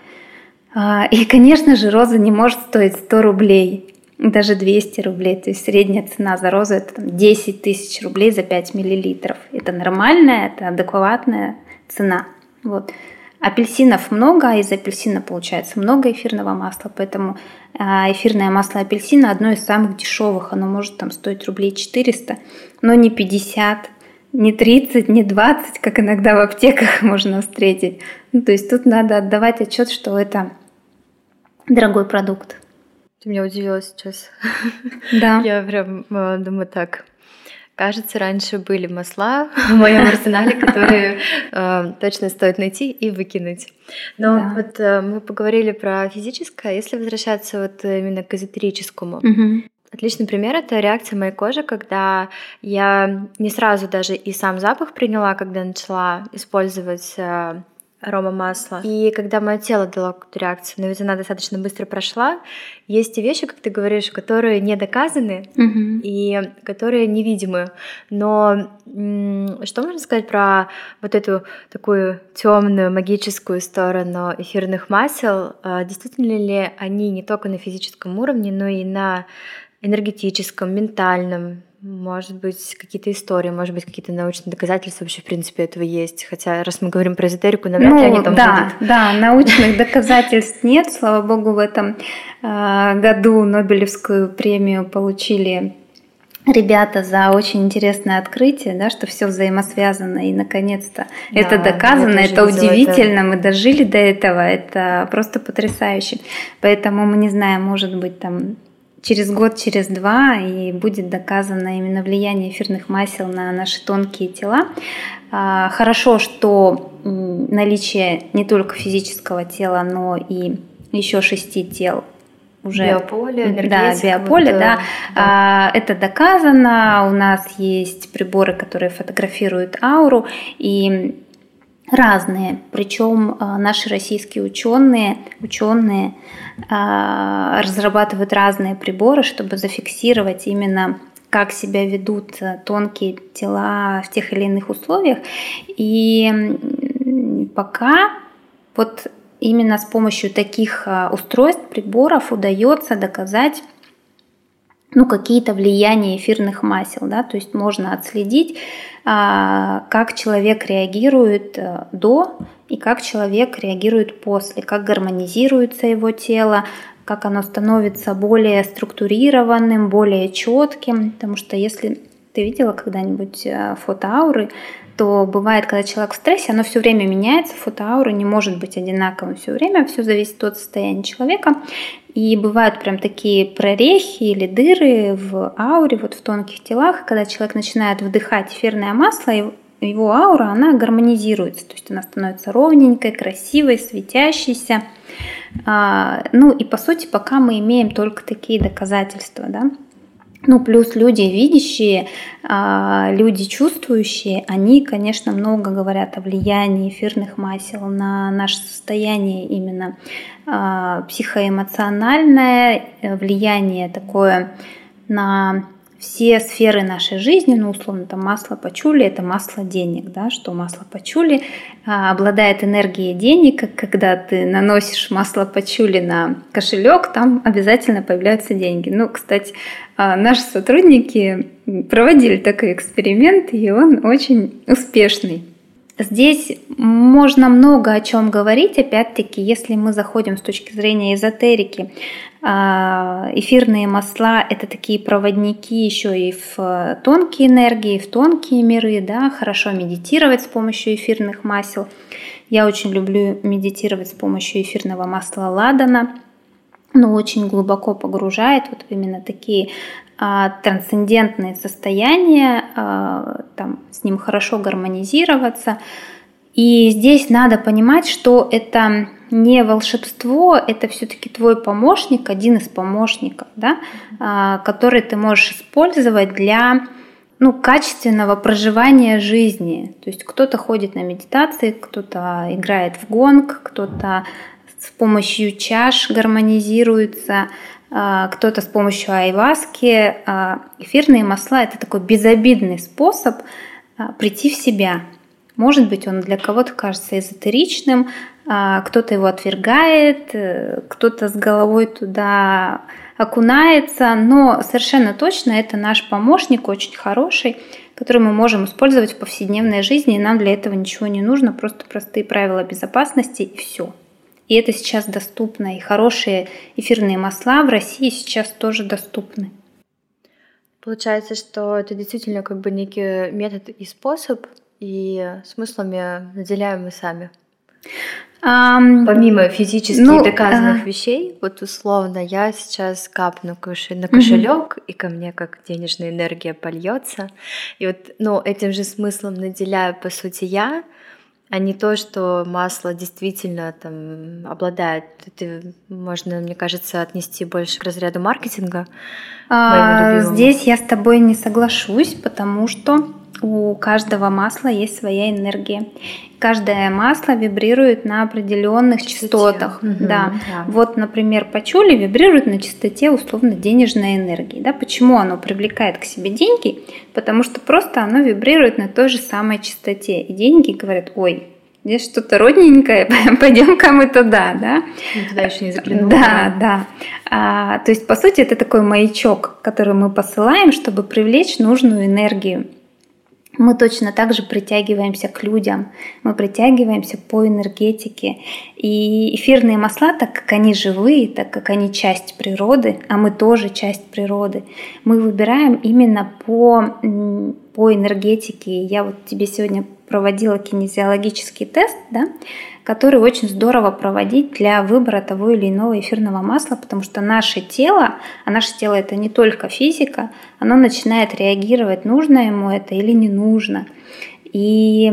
А, и, конечно же, роза не может стоить 100 рублей даже 200 рублей. То есть средняя цена за розу это там, 10 тысяч рублей за 5 миллилитров. Это нормальная, это адекватная цена. Вот. Апельсинов много, а из апельсина получается много эфирного масла, поэтому а, эфирное масло апельсина одно из самых дешевых, оно может там стоить рублей 400, но не 50, не 30, не 20, как иногда в аптеках можно встретить. Ну, то есть тут надо отдавать отчет, что это дорогой продукт. Ты меня удивила сейчас. Да. Я прям э, думаю так. Кажется, раньше были масла в моем арсенале, которые э, точно стоит найти и выкинуть. Но да. вот э, мы поговорили про физическое. Если возвращаться вот именно к эзотерическому, угу. Отличный пример — это реакция моей кожи, когда я не сразу даже и сам запах приняла, когда начала использовать э, арома масла. И когда мое тело дало какую-то реакцию, но ведь она достаточно быстро прошла, есть и вещи, как ты говоришь, которые не доказаны Мгм. и которые невидимы. Но что можно сказать про вот эту такую темную магическую сторону эфирных масел? А, Действительно ли они не только на физическом уровне, но и на энергетическом, ментальном, может быть, какие-то истории, может быть, какие-то научные доказательства вообще, в принципе, этого есть. Хотя, раз мы говорим про эзотерику, навряд ли они там Ну, да, будут. да, научных доказательств нет. Слава богу, в этом э, году Нобелевскую премию получили ребята за очень интересное открытие, да, что все взаимосвязано и наконец-то Да, это доказано, это удивительно, мы дожили до этого, это просто потрясающе. Поэтому мы не знаем, может быть там через год, через два и будет доказано именно влияние эфирных масел на наши тонкие тела. А, Хорошо, что наличие не только физического тела, но и еще шести тел уже Биополе, да, биополе, да. э, А, Это доказано. У нас есть приборы, которые фотографируют ауру и разные. Причем а, наши российские ученые, ученые а, разрабатывают разные приборы, чтобы зафиксировать именно как себя ведут э, тонкие тела в тех или иных условиях. И пока вот именно с помощью таких а, устройств, приборов удается доказать ну, какие-то влияния эфирных масел, да, то есть можно отследить, а, как человек реагирует э, до и как человек реагирует после, как гармонизируется его тело, как оно становится более структурированным, более четким, потому что если ты видела когда-нибудь э, фото ауры, то бывает, когда человек в стрессе, оно все время меняется, фото ауры не может быть одинаковым все время, все зависит от состояния человека. И бывают прям такие прорехи или дыры в ауре, вот в тонких телах, когда человек начинает вдыхать эфирное масло, его аура, она гармонизируется, то есть она становится ровненькой, красивой, светящейся. А, Ну и по сути, пока мы имеем только такие доказательства, да. Ну, плюс люди видящие, а, люди чувствующие, они, конечно, много говорят о влиянии эфирных масел на наше состояние именно. А, психоэмоциональное, э, влияние такое на все сферы нашей жизни, ну, условно, там масло пачули – это масло денег, да, что масло пачули а, обладает энергией денег, как когда ты наносишь масло пачули на кошелек, там обязательно появляются деньги. Ну, кстати, а, наши сотрудники проводили такой эксперимент, и он очень успешный. Здесь можно много о чем говорить, опять-таки, если мы заходим с точки зрения эзотерики. а, Эфирные масла – это такие проводники еще и в тонкие энергии, в тонкие миры, да, хорошо медитировать с помощью эфирных масел. Я очень люблю медитировать с помощью эфирного масла ладана, но очень глубоко погружает вот именно такие трансцендентные состояния, а, там, с ним хорошо гармонизироваться. И здесь надо понимать, что это не волшебство, это все-таки твой помощник, один из помощников, да, а, который ты можешь использовать для ну, качественного проживания жизни. То есть кто-то ходит на медитации, кто-то играет в гонг, кто-то с помощью чаш гармонизируется, а, кто-то с помощью айваски. А, Эфирные масла – это такой безобидный способ а, прийти в себя. Может быть, он для кого-то кажется эзотеричным, а, кто-то его отвергает, э, кто-то с головой туда окунается, но совершенно точно это наш помощник, очень хороший, который мы можем использовать в повседневной жизни, и нам для этого ничего не нужно, просто простые правила безопасности и все. И это сейчас доступно, и хорошие эфирные масла в России сейчас тоже доступны. Получается, что это действительно как бы некий метод и способ, и смыслами наделяем мы сами. Ам, Помимо физически ну, доказанных а. вещей, вот условно я сейчас капну кошель на кошелек, и ко мне как денежная энергия польется. И вот, ну, этим же смыслом наделяю, по сути, я. А не то, что масло действительно там обладает. Это можно, мне кажется, отнести больше к разряду маркетинга. А, здесь я с тобой не соглашусь, потому что у каждого масла есть своя энергия. Каждое масло вибрирует на определенных частотах. Угу, да. да. Вот, например, пачули вибрирует на частоте условно денежной энергии. Да? Почему оно привлекает к себе деньги? Потому что просто оно вибрирует на той же самой частоте. И деньги говорят, ой, здесь что-то родненькое, пойдем-ка мы туда, да? Ну, туда еще не заглянула. Да, да. А, то есть, по сути, это такой маячок, который мы посылаем, чтобы привлечь нужную энергию мы точно так же притягиваемся к людям, мы притягиваемся по энергетике. И эфирные масла, так как они живые, так как они часть природы, а мы тоже часть природы, мы выбираем именно по, по энергетике. Я вот тебе сегодня проводила кинезиологический тест, да, который очень здорово проводить для выбора того или иного эфирного масла, потому что наше тело, а наше тело это не только физика, оно начинает реагировать, нужно ему это или не нужно. И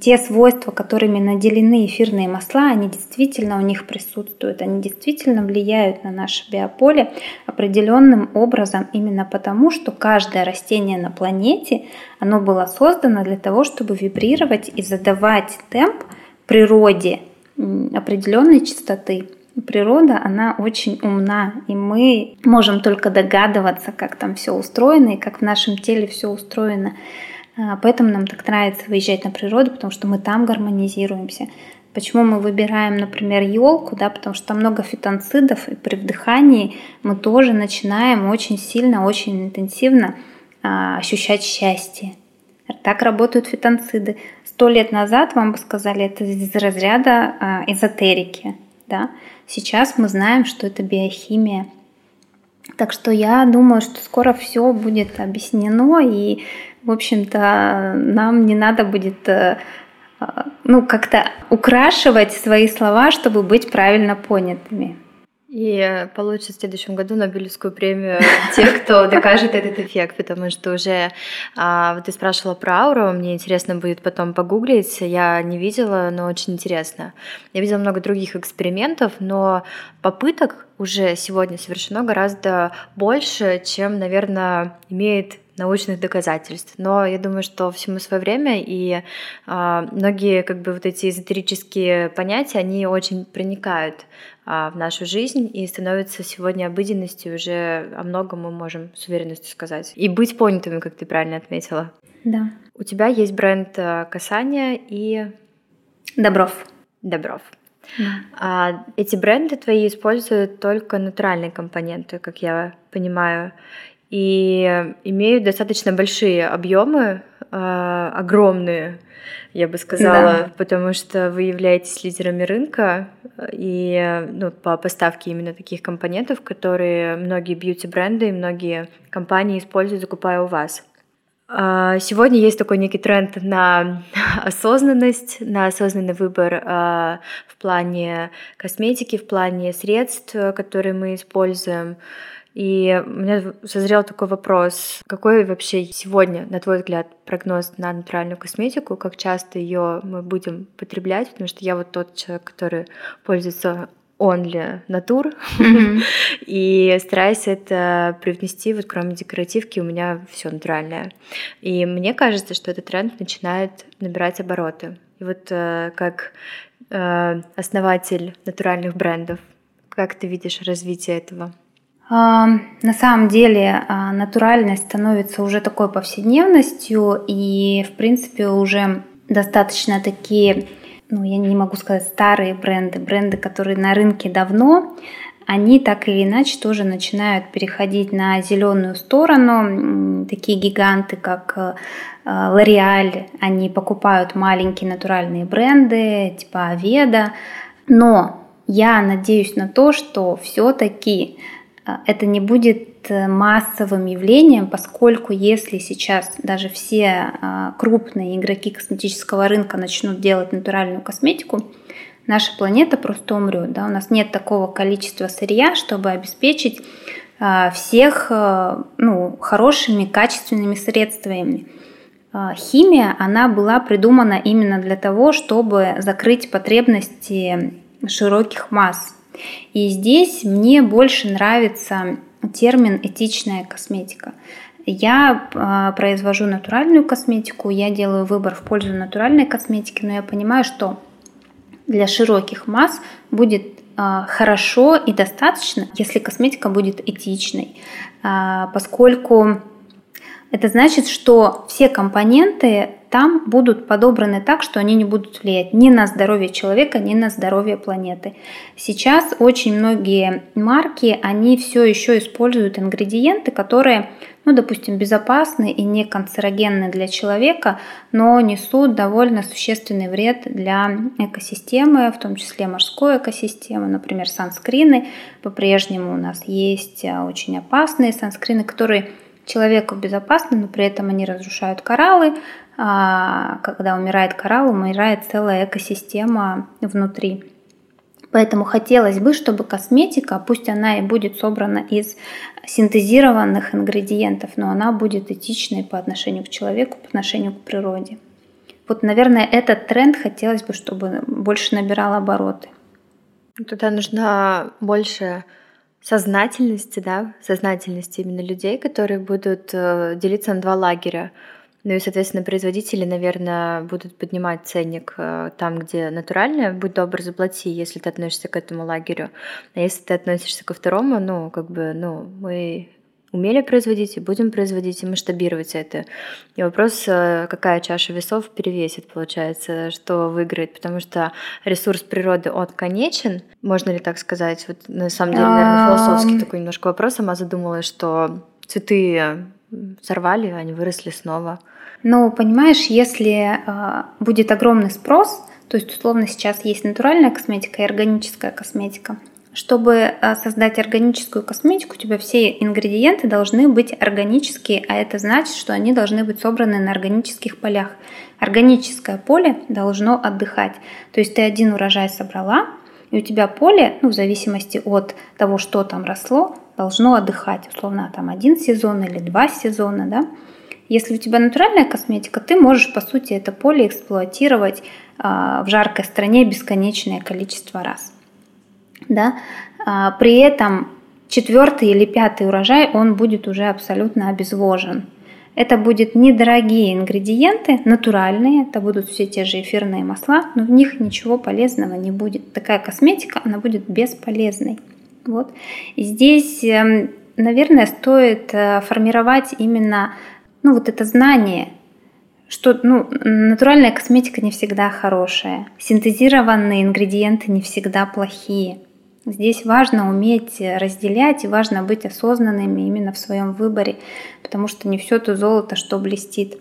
те свойства, которыми наделены эфирные масла, они действительно у них присутствуют, они действительно влияют на наше биополе определенным образом, именно потому, что каждое растение на планете, оно было создано для того, чтобы вибрировать и задавать темп природе определенной частоты. Природа, она очень умна, и мы можем только догадываться, как там все устроено и как в нашем теле все устроено. А, поэтому нам так нравится выезжать на природу, потому что мы там гармонизируемся. Почему мы выбираем, например, елку, да, потому что там много фитонцидов, и при вдыхании мы тоже начинаем очень сильно, очень интенсивно а, ощущать счастье. Так работают фитонциды. Сто лет назад вам бы сказали, это из разряда а, эзотерики. Да? Сейчас мы знаем, что это биохимия. Так что я думаю, что скоро все будет объяснено, и, в общем-то, нам не надо будет э, ну, как-то украшивать свои слова, чтобы быть правильно понятыми. И получит в следующем году Нобелевскую премию те, кто докажет этот эффект, потому что уже а, вот ты спрашивала про ауру, мне интересно будет потом погуглить, я не видела, но очень интересно. Я видела много других экспериментов, но попыток уже сегодня совершено гораздо больше, чем, наверное, имеет научных доказательств. Но я думаю, что всему свое время, и э, многие как бы вот эти эзотерические понятия, они очень проникают э, в нашу жизнь и становятся сегодня обыденностью, уже о многом мы можем с уверенностью сказать. И быть понятыми, как ты правильно отметила. Да. У тебя есть бренд э, касания и... Добров. Добров. Да. А эти бренды твои используют только натуральные компоненты, как я понимаю и имеют достаточно большие объемы, э, огромные, я бы сказала, да. потому что вы являетесь лидерами рынка и ну, по поставке именно таких компонентов, которые многие бьюти-бренды и многие компании используют, закупая у вас. А, сегодня есть такой некий тренд на осознанность, на осознанный выбор э, в плане косметики, в плане средств, которые мы используем. И у меня созрел такой вопрос, какой вообще сегодня, на твой взгляд, прогноз на натуральную косметику, как часто ее мы будем потреблять, потому что я вот тот человек, который пользуется only натур, mm-hmm. и стараюсь это привнести, вот кроме декоративки у меня все натуральное. И мне кажется, что этот тренд начинает набирать обороты. И вот э, как э, основатель натуральных брендов, как ты видишь развитие этого? На самом деле а, натуральность становится уже такой повседневностью, и в принципе уже достаточно такие, ну я не могу сказать старые бренды, бренды, которые на рынке давно, они так или иначе тоже начинают переходить на зеленую сторону. Такие гиганты, как э, L'Oreal, они покупают маленькие натуральные бренды, типа Аведа. Но я надеюсь на то, что все-таки а, это не будет э, массовым явлением, поскольку если сейчас даже все а, крупные игроки косметического рынка начнут делать натуральную косметику, наша планета просто умрет. Да? У нас нет такого количества сырья, чтобы обеспечить а, всех ну, хорошими, качественными средствами. химия, она была придумана именно для того, чтобы закрыть потребности широких масс. И здесь мне больше нравится термин этичная косметика. Я э, произвожу натуральную косметику, я делаю выбор в пользу натуральной косметики, но я понимаю, что для широких масс будет э, хорошо и достаточно, если косметика будет этичной, э, поскольку это значит, что все компоненты там будут подобраны так, что они не будут влиять ни на здоровье человека, ни на здоровье планеты. Сейчас очень многие марки, они все еще используют ингредиенты, которые, ну, допустим, безопасны и не канцерогенны для человека, но несут довольно существенный вред для экосистемы, в том числе морской экосистемы, например, санскрины. По-прежнему у нас есть а, очень опасные санскрины, которые человеку безопасны, но при этом они разрушают кораллы, а, когда умирает коралл, умирает целая экосистема внутри. Поэтому хотелось бы, чтобы косметика, пусть она и будет собрана из синтезированных ингредиентов, но она будет этичной по отношению к человеку, по отношению к природе. Вот, наверное, этот тренд хотелось бы, чтобы больше набирал обороты. Туда нужна больше сознательности, да, сознательности именно людей, которые будут э, делиться на два лагеря. Ну и, соответственно, производители, наверное, будут поднимать ценник э, там, где натуральное. Будь добр, заплати, если ты относишься к этому лагерю. А если ты относишься ко второму, ну, как бы, ну, мы умели производить и будем производить и масштабировать это. И вопрос, э, какая чаша весов перевесит, получается, что выиграет, потому что ресурс природы от конечен, можно ли так сказать? Вот на самом деле, наверное, философский такой немножко вопрос. Сама задумалась, что цветы сорвали, они выросли снова. Но понимаешь, если э, будет огромный спрос, то есть условно сейчас есть натуральная косметика и органическая косметика, чтобы э, создать органическую косметику, у тебя все ингредиенты должны быть органические, а это значит, что они должны быть собраны на органических полях. Органическое поле должно отдыхать. То есть ты один урожай собрала, и у тебя поле, ну, в зависимости от того, что там росло, должно отдыхать. Условно, там один сезон или два сезона, да. Если у тебя натуральная косметика, ты можешь, по сути, это поле эксплуатировать а, в жаркой стране бесконечное количество раз. Да? А, при этом четвертый или пятый урожай, он будет уже абсолютно обезвожен. Это будут недорогие ингредиенты, натуральные, это будут все те же эфирные масла, но в них ничего полезного не будет. Такая косметика, она будет бесполезной. Вот. И здесь, эм, наверное, стоит э, формировать именно ну, вот это знание, что ну, натуральная косметика не всегда хорошая, синтезированные ингредиенты не всегда плохие. Здесь важно уметь разделять и важно быть осознанными именно в своем выборе, потому что не все то золото, что блестит.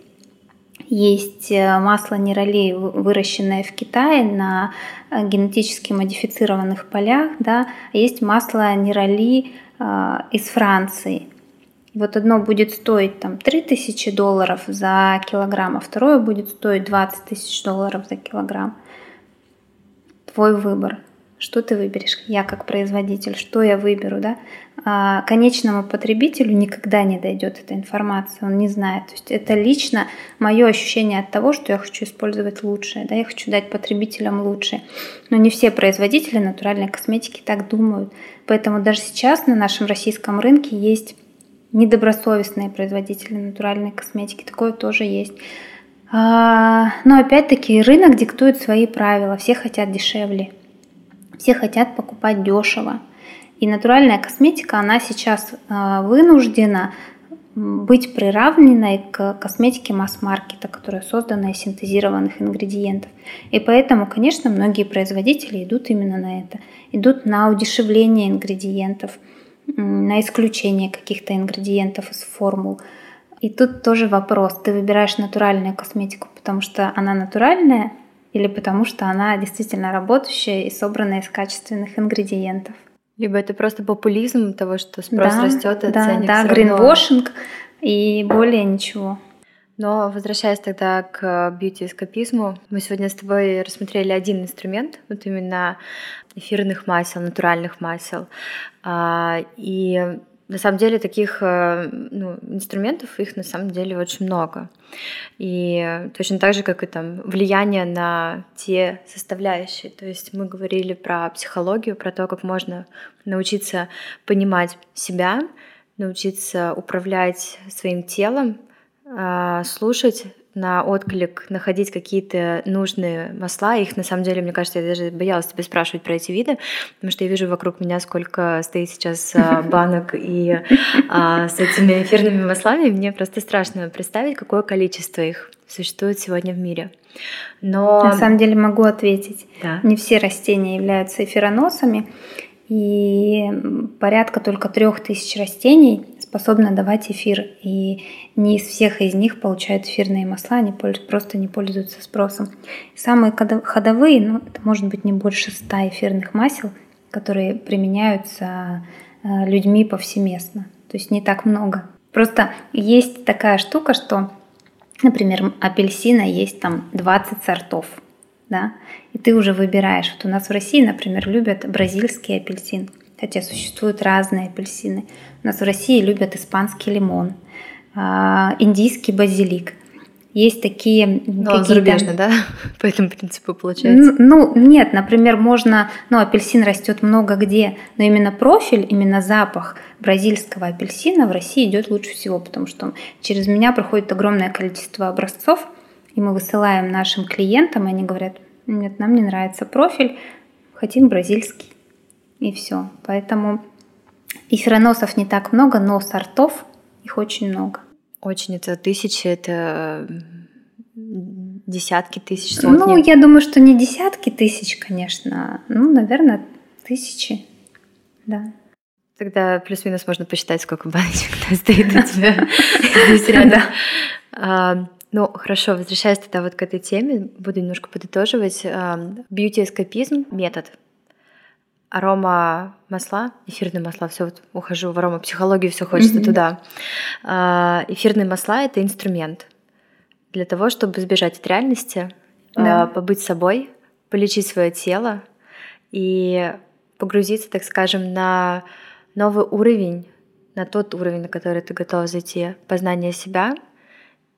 Есть э, масло нейролей, выращенное в Китае на э, генетически модифицированных полях, да, а есть масло нейроли э, из Франции – вот одно будет стоить там 3000 долларов за килограмм, а второе будет стоить 20 тысяч долларов за килограмм. Твой выбор. Что ты выберешь? Я как производитель, что я выберу, да? А конечному потребителю никогда не дойдет эта информация, он не знает. То есть это лично мое ощущение от того, что я хочу использовать лучшее, да, я хочу дать потребителям лучшее. Но не все производители натуральной косметики так думают. Поэтому даже сейчас на нашем российском рынке есть недобросовестные производители натуральной косметики. Такое тоже есть. А, но опять-таки рынок диктует свои правила. Все хотят дешевле. Все хотят покупать дешево. И натуральная косметика, она сейчас а, вынуждена быть приравненной к косметике масс-маркета, которая создана из синтезированных ингредиентов. И поэтому, конечно, многие производители идут именно на это. Идут на удешевление ингредиентов – на исключение каких-то ингредиентов из формул. И тут тоже вопрос, ты выбираешь натуральную косметику, потому что она натуральная или потому что она действительно работающая и собрана из качественных ингредиентов. Либо это просто популизм того, что спрос да, растет, и да, ценник да, гринвошинг и более ничего. Но возвращаясь тогда к бьюти-эскапизму, мы сегодня с тобой рассмотрели один инструмент, вот именно эфирных масел, натуральных масел. А, и На самом деле таких э, ну, инструментов их на самом деле очень много. И точно так же, как и там влияние на те составляющие. То есть мы говорили про психологию, про то, как можно научиться понимать себя, научиться управлять своим телом, а, слушать на отклик находить какие-то нужные масла. Их на самом деле, мне кажется, я даже боялась тебя спрашивать про эти виды, потому что я вижу вокруг меня, сколько стоит сейчас а, банок и а, с этими эфирными маслами. Мне просто страшно представить, какое количество их существует сегодня в мире. Но... На самом деле могу ответить. Да. Не все растения являются эфироносами, и порядка только трех тысяч растений способны давать эфир. И не из всех из них получают эфирные масла, они просто не пользуются спросом. Самые ходовые, ну, это может быть не больше 100 эфирных масел, которые применяются э, людьми повсеместно. То есть не так много. Просто есть такая штука, что, например, апельсина есть там 20 сортов. Да? И ты уже выбираешь. Вот у нас в России, например, любят бразильский апельсин – хотя существуют разные апельсины. У нас в России любят испанский лимон, а, индийский базилик. Есть такие Но он зарубежный, да? По этому принципу получается? Ну, нет, например, можно... Ну, апельсин растет много где, но именно профиль, именно запах бразильского апельсина в России идет лучше всего, потому что через меня проходит огромное количество образцов, и мы высылаем нашим клиентам, и они говорят, нет, нам не нравится профиль, хотим бразильский и все. Поэтому эфироносов не так много, но сортов их очень много. Очень, это тысячи, это десятки тысяч, сотни? Ну, я думаю, что не десятки тысяч, конечно. Ну, наверное, тысячи, да. Тогда плюс-минус можно посчитать, сколько баночек стоит у тебя здесь рядом. А, ну, хорошо, возвращаясь тогда вот к этой теме, буду немножко подытоживать. Бьюти-эскапизм — метод, арома масла, эфирные масла, все вот ухожу в арома психологию, все хочется mm-hmm. туда. А, эфирные масла это инструмент для того, чтобы избежать от реальности, да. побыть собой, полечить свое тело и погрузиться, так скажем, на новый уровень, на тот уровень, на который ты готов зайти, познание себя —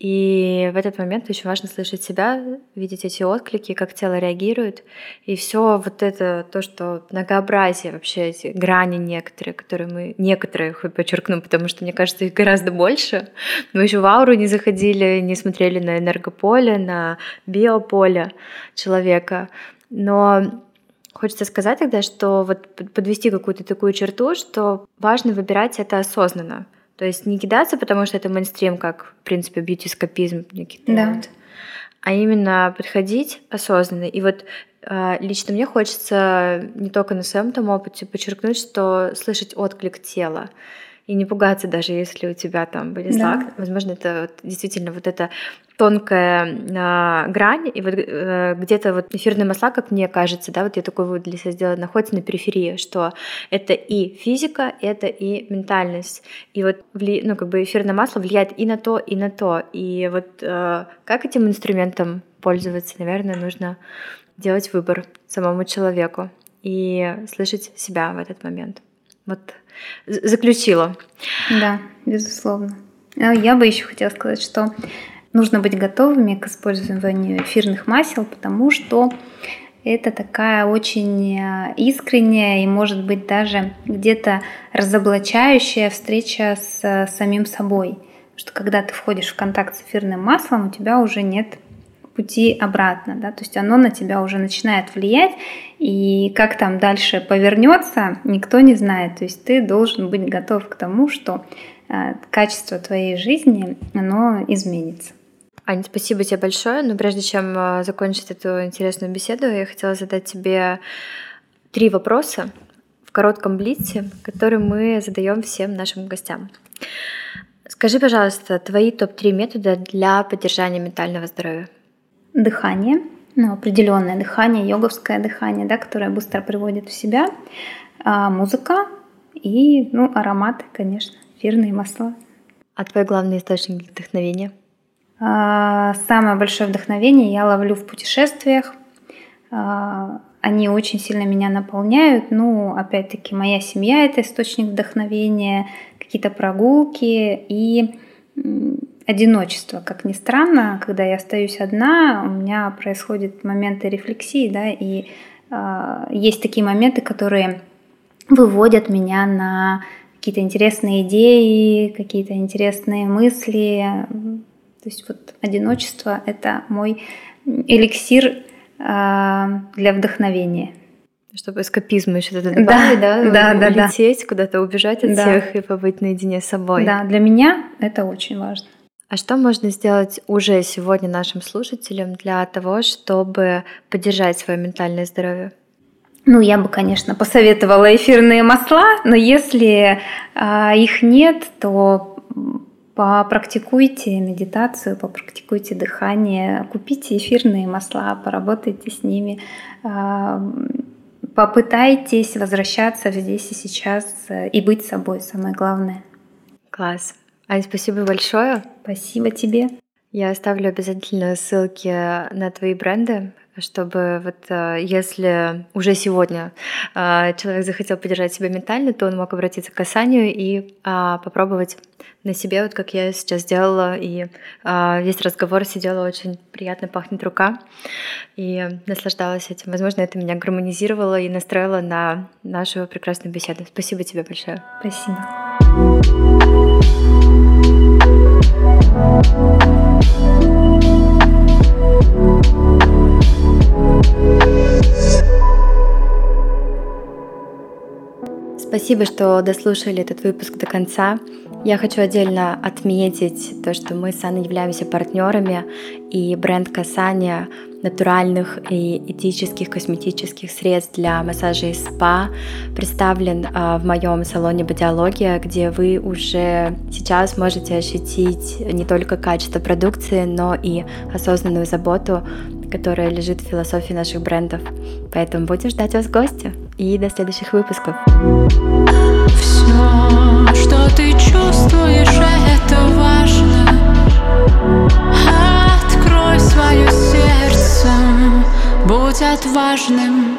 и в этот момент очень важно слышать себя, видеть эти отклики, как тело реагирует. И все вот это, то, что многообразие вообще, эти грани некоторые, которые мы, некоторые, хоть подчеркну, потому что мне кажется, их гораздо больше. Мы еще в ауру не заходили, не смотрели на энергополе, на биополе человека. Но Хочется сказать тогда, что вот подвести какую-то такую черту, что важно выбирать это осознанно. То есть не кидаться, потому что это мейнстрим, как, в принципе, бьюти-скопизм да. а именно подходить осознанно. И вот э, лично мне хочется не только на своем там опыте подчеркнуть, что слышать отклик тела и не пугаться даже, если у тебя там были да. Возможно, это вот, действительно вот эта тонкая э, грань, и вот э, где-то вот эфирные масла, как мне кажется, да, вот я такой вывод для себя сделала, находится на периферии, что это и физика, это и ментальность. И вот вли, ну, как бы эфирное масло влияет и на то, и на то. И вот э, как этим инструментом пользоваться, наверное, нужно делать выбор самому человеку и слышать себя в этот момент. Вот заключила. Да, безусловно. А я бы еще хотела сказать, что нужно быть готовыми к использованию эфирных масел, потому что это такая очень э, искренняя и, может быть, даже где-то разоблачающая встреча с э, самим собой. Что когда ты входишь в контакт с эфирным маслом, у тебя уже нет пути обратно, да, то есть оно на тебя уже начинает влиять, и как там дальше повернется, никто не знает, то есть ты должен быть готов к тому, что э, качество твоей жизни, оно изменится. Аня, спасибо тебе большое. Но прежде чем э, закончить эту интересную беседу, я хотела задать тебе три вопроса в коротком блице, которые мы задаем всем нашим гостям. Скажи, пожалуйста, твои топ-3 метода для поддержания ментального здоровья дыхание, ну, определенное дыхание, йоговское дыхание, да, которое быстро приводит в себя, а, музыка и, ну, ароматы, конечно, эфирные масла. А твой главный источник вдохновения? А, самое большое вдохновение я ловлю в путешествиях. А, они очень сильно меня наполняют. Ну, опять-таки, моя семья — это источник вдохновения, какие-то прогулки и одиночество. Как ни странно, когда я остаюсь одна, у меня происходят моменты рефлексии, да, и э, есть такие моменты, которые выводят меня на какие-то интересные идеи, какие-то интересные мысли. То есть вот одиночество — это мой эликсир э, для вдохновения. Чтобы эскапизм еще туда добавить, да, да, да, улететь, да. куда-то убежать от да. всех и побыть наедине с собой. Да, для меня это очень важно. А что можно сделать уже сегодня нашим слушателям для того, чтобы поддержать свое ментальное здоровье? Ну, я бы, конечно, посоветовала эфирные масла, но если э, их нет, то попрактикуйте медитацию, попрактикуйте дыхание, купите эфирные масла, поработайте с ними, э, попытайтесь возвращаться здесь и сейчас и быть собой, самое главное. Класс. Ань, спасибо большое. Спасибо тебе. Я оставлю обязательно ссылки на твои бренды, чтобы вот э, если уже сегодня э, человек захотел поддержать себя ментально, то он мог обратиться к касанию и а, попробовать на себе, вот как я сейчас сделала, и весь разговор сидела очень приятно пахнет рука, и наслаждалась этим. Возможно, это меня гармонизировало и настроило на нашу прекрасную беседу. Спасибо тебе большое. Спасибо. Спасибо, что дослушали этот выпуск до конца. Я хочу отдельно отметить то, что мы с Анной являемся партнерами, и бренд касания натуральных и этических косметических средств для массажа и спа представлен а, в моем салоне Бодиология, где вы уже сейчас можете ощутить не только качество продукции, но и осознанную заботу, которая лежит в философии наших брендов. Поэтому будем ждать вас в гости и до следующих выпусков. Все, ты чувствуешь, это важно. Открой свое сердце, будь отважным.